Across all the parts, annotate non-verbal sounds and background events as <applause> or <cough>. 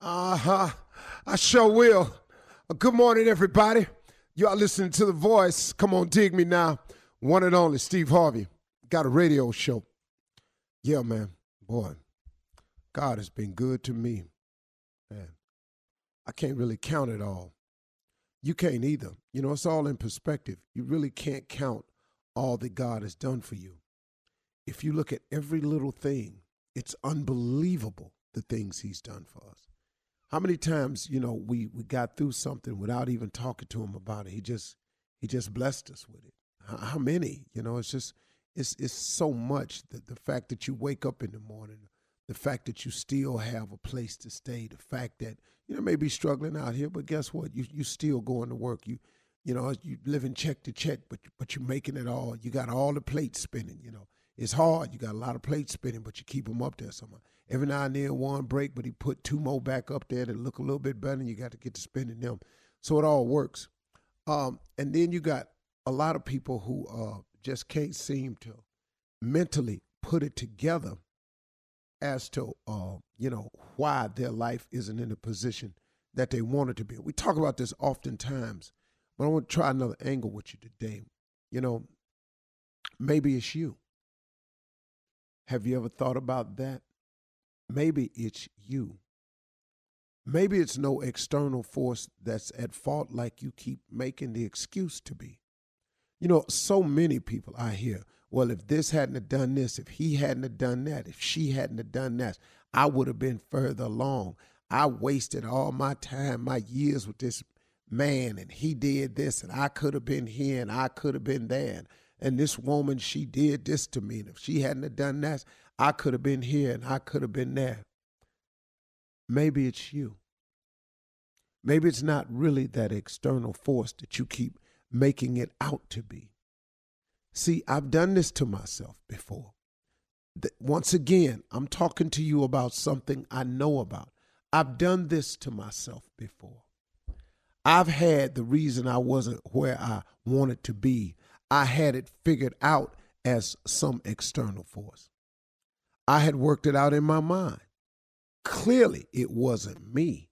Uh huh. I sure will. Uh, good morning, everybody. You are listening to The Voice. Come on, dig me now. One and only Steve Harvey. Got a radio show. Yeah, man. Boy, God has been good to me. Man, I can't really count it all. You can't either. You know, it's all in perspective. You really can't count all that God has done for you. If you look at every little thing, it's unbelievable the things He's done for us. How many times, you know, we, we got through something without even talking to Him about it? He just He just blessed us with it. How, how many? You know, it's just it's it's so much that the fact that you wake up in the morning, the fact that you still have a place to stay, the fact that you know maybe struggling out here, but guess what? You you still going to work. You you know you living check to check, but but you're making it all. You got all the plates spinning. You know it's hard. You got a lot of plates spinning, but you keep them up there somehow. Every now and then one break, but he put two more back up there that look a little bit better, and you got to get to spinning them. So it all works. Um, and then you got a lot of people who uh, just can't seem to mentally put it together as to uh, you know why their life isn't in the position that they want it to be. We talk about this oftentimes, but I want to try another angle with you today. You know, maybe it's you. Have you ever thought about that? Maybe it's you. Maybe it's no external force that's at fault like you keep making the excuse to be. You know, so many people I hear, well, if this hadn't done this, if he hadn't done that, if she hadn't done that, I would have been further along. I wasted all my time, my years with this man, and he did this, and I could have been here, and I could have been there. And this woman, she did this to me. And if she hadn't done that, I could have been here and I could have been there. Maybe it's you. Maybe it's not really that external force that you keep making it out to be. See, I've done this to myself before. Once again, I'm talking to you about something I know about. I've done this to myself before. I've had the reason I wasn't where I wanted to be. I had it figured out as some external force. I had worked it out in my mind. Clearly, it wasn't me.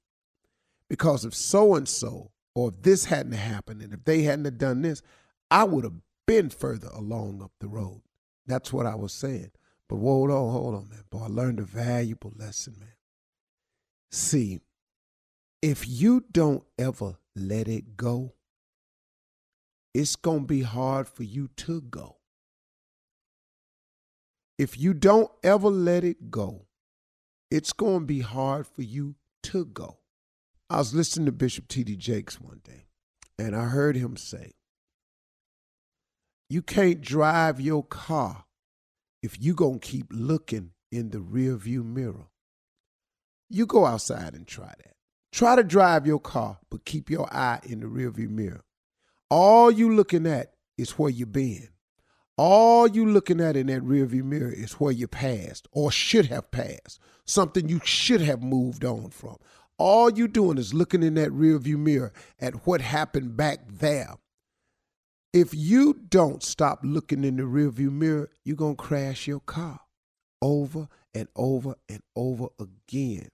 Because if so and so, or if this hadn't happened, and if they hadn't done this, I would have been further along up the road. That's what I was saying. But hold on, hold on, man. Boy, I learned a valuable lesson, man. See, if you don't ever let it go, it's going to be hard for you to go. If you don't ever let it go, it's going to be hard for you to go. I was listening to Bishop T.D. Jakes one day, and I heard him say, You can't drive your car if you're going to keep looking in the rearview mirror. You go outside and try that. Try to drive your car, but keep your eye in the rearview mirror. All you looking at is where you've been. All you looking at in that rearview mirror is where you passed or should have passed, something you should have moved on from. All you doing is looking in that rearview mirror at what happened back there. If you don't stop looking in the rearview mirror, you're going to crash your car over and over and over again.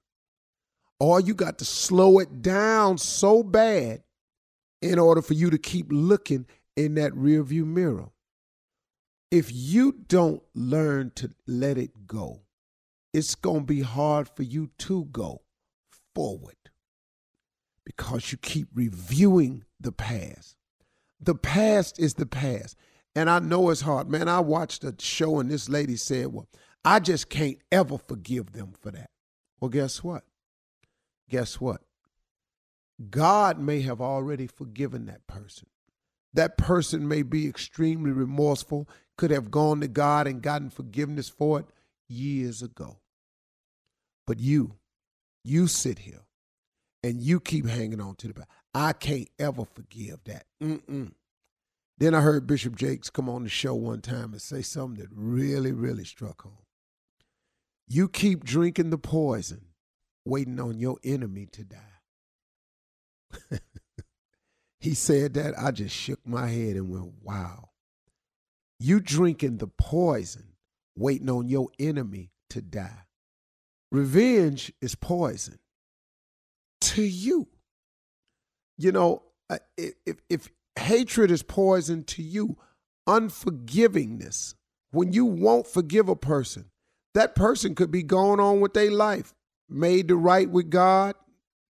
Or you got to slow it down so bad in order for you to keep looking in that rearview mirror if you don't learn to let it go, it's going to be hard for you to go forward because you keep reviewing the past. The past is the past. And I know it's hard. Man, I watched a show and this lady said, Well, I just can't ever forgive them for that. Well, guess what? Guess what? God may have already forgiven that person. That person may be extremely remorseful could have gone to God and gotten forgiveness for it years ago. But you, you sit here and you keep hanging on to the back. I can't ever forgive that. Mm-mm. Then I heard Bishop Jakes come on the show one time and say something that really, really struck home. You keep drinking the poison, waiting on your enemy to die. <laughs> he said that. I just shook my head and went, wow. You drinking the poison, waiting on your enemy to die. Revenge is poison. to you. You know, uh, if, if hatred is poison to you, unforgivingness, when you won't forgive a person, that person could be going on with their life, made to right with God,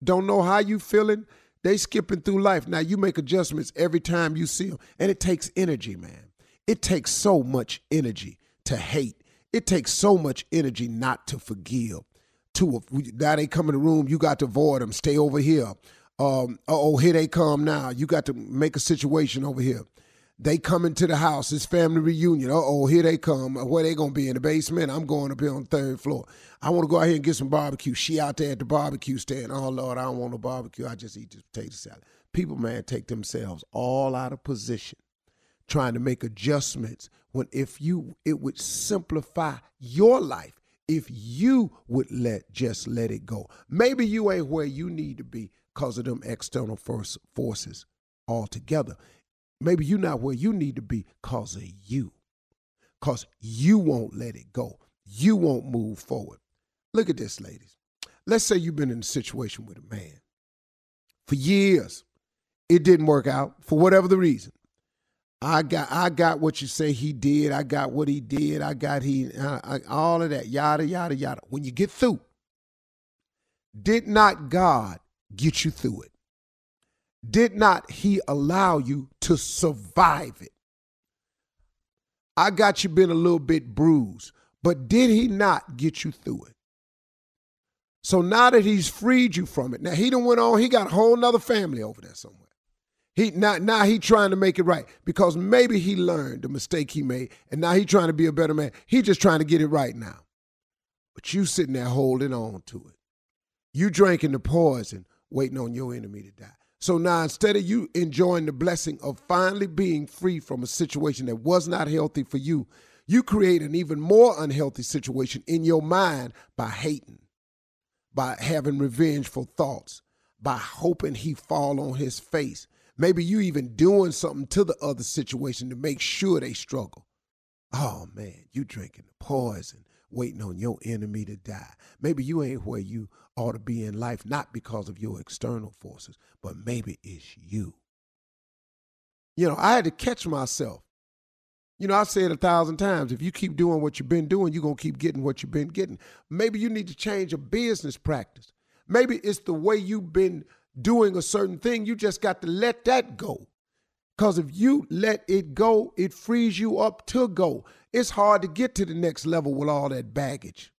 don't know how you feeling. They skipping through life. Now you make adjustments every time you see them, and it takes energy, man. It takes so much energy to hate. It takes so much energy not to forgive. To now they come in the room, you got to avoid them. Stay over here. Um, oh, here they come now. You got to make a situation over here. They come into the house. It's family reunion. oh, here they come. Where they gonna be in the basement? I'm going up here on the third floor. I want to go out here and get some barbecue. She out there at the barbecue stand. Oh Lord, I don't want no barbecue. I just eat this potato salad. People, man, take themselves all out of position, trying to make adjustments. When if you, it would simplify your life if you would let just let it go. Maybe you ain't where you need to be because of them external forces altogether. Maybe you're not where you need to be because of you. Because you won't let it go. You won't move forward. Look at this, ladies. Let's say you've been in a situation with a man for years. It didn't work out for whatever the reason. I got I got what you say he did. I got what he did. I got he uh, I, all of that yada yada yada. When you get through, did not God get you through it? Did not he allow you to survive it? I got you been a little bit bruised, but did he not get you through it? So now that he's freed you from it, now he done went on, he got a whole nother family over there somewhere. He now, now he trying to make it right because maybe he learned the mistake he made and now he trying to be a better man. He just trying to get it right now. But you sitting there holding on to it. You drinking the poison, waiting on your enemy to die. So now instead of you enjoying the blessing of finally being free from a situation that was not healthy for you, you create an even more unhealthy situation in your mind by hating, by having revengeful thoughts, by hoping he fall on his face. Maybe you even doing something to the other situation to make sure they struggle. Oh man, you drinking the poison, waiting on your enemy to die. Maybe you ain't where you ought to be in life, not because of your external forces, but maybe it's you. You know, I had to catch myself. You know, I've said a thousand times if you keep doing what you've been doing, you're going to keep getting what you've been getting. Maybe you need to change a business practice. Maybe it's the way you've been doing a certain thing. You just got to let that go. Because if you let it go, it frees you up to go. It's hard to get to the next level with all that baggage.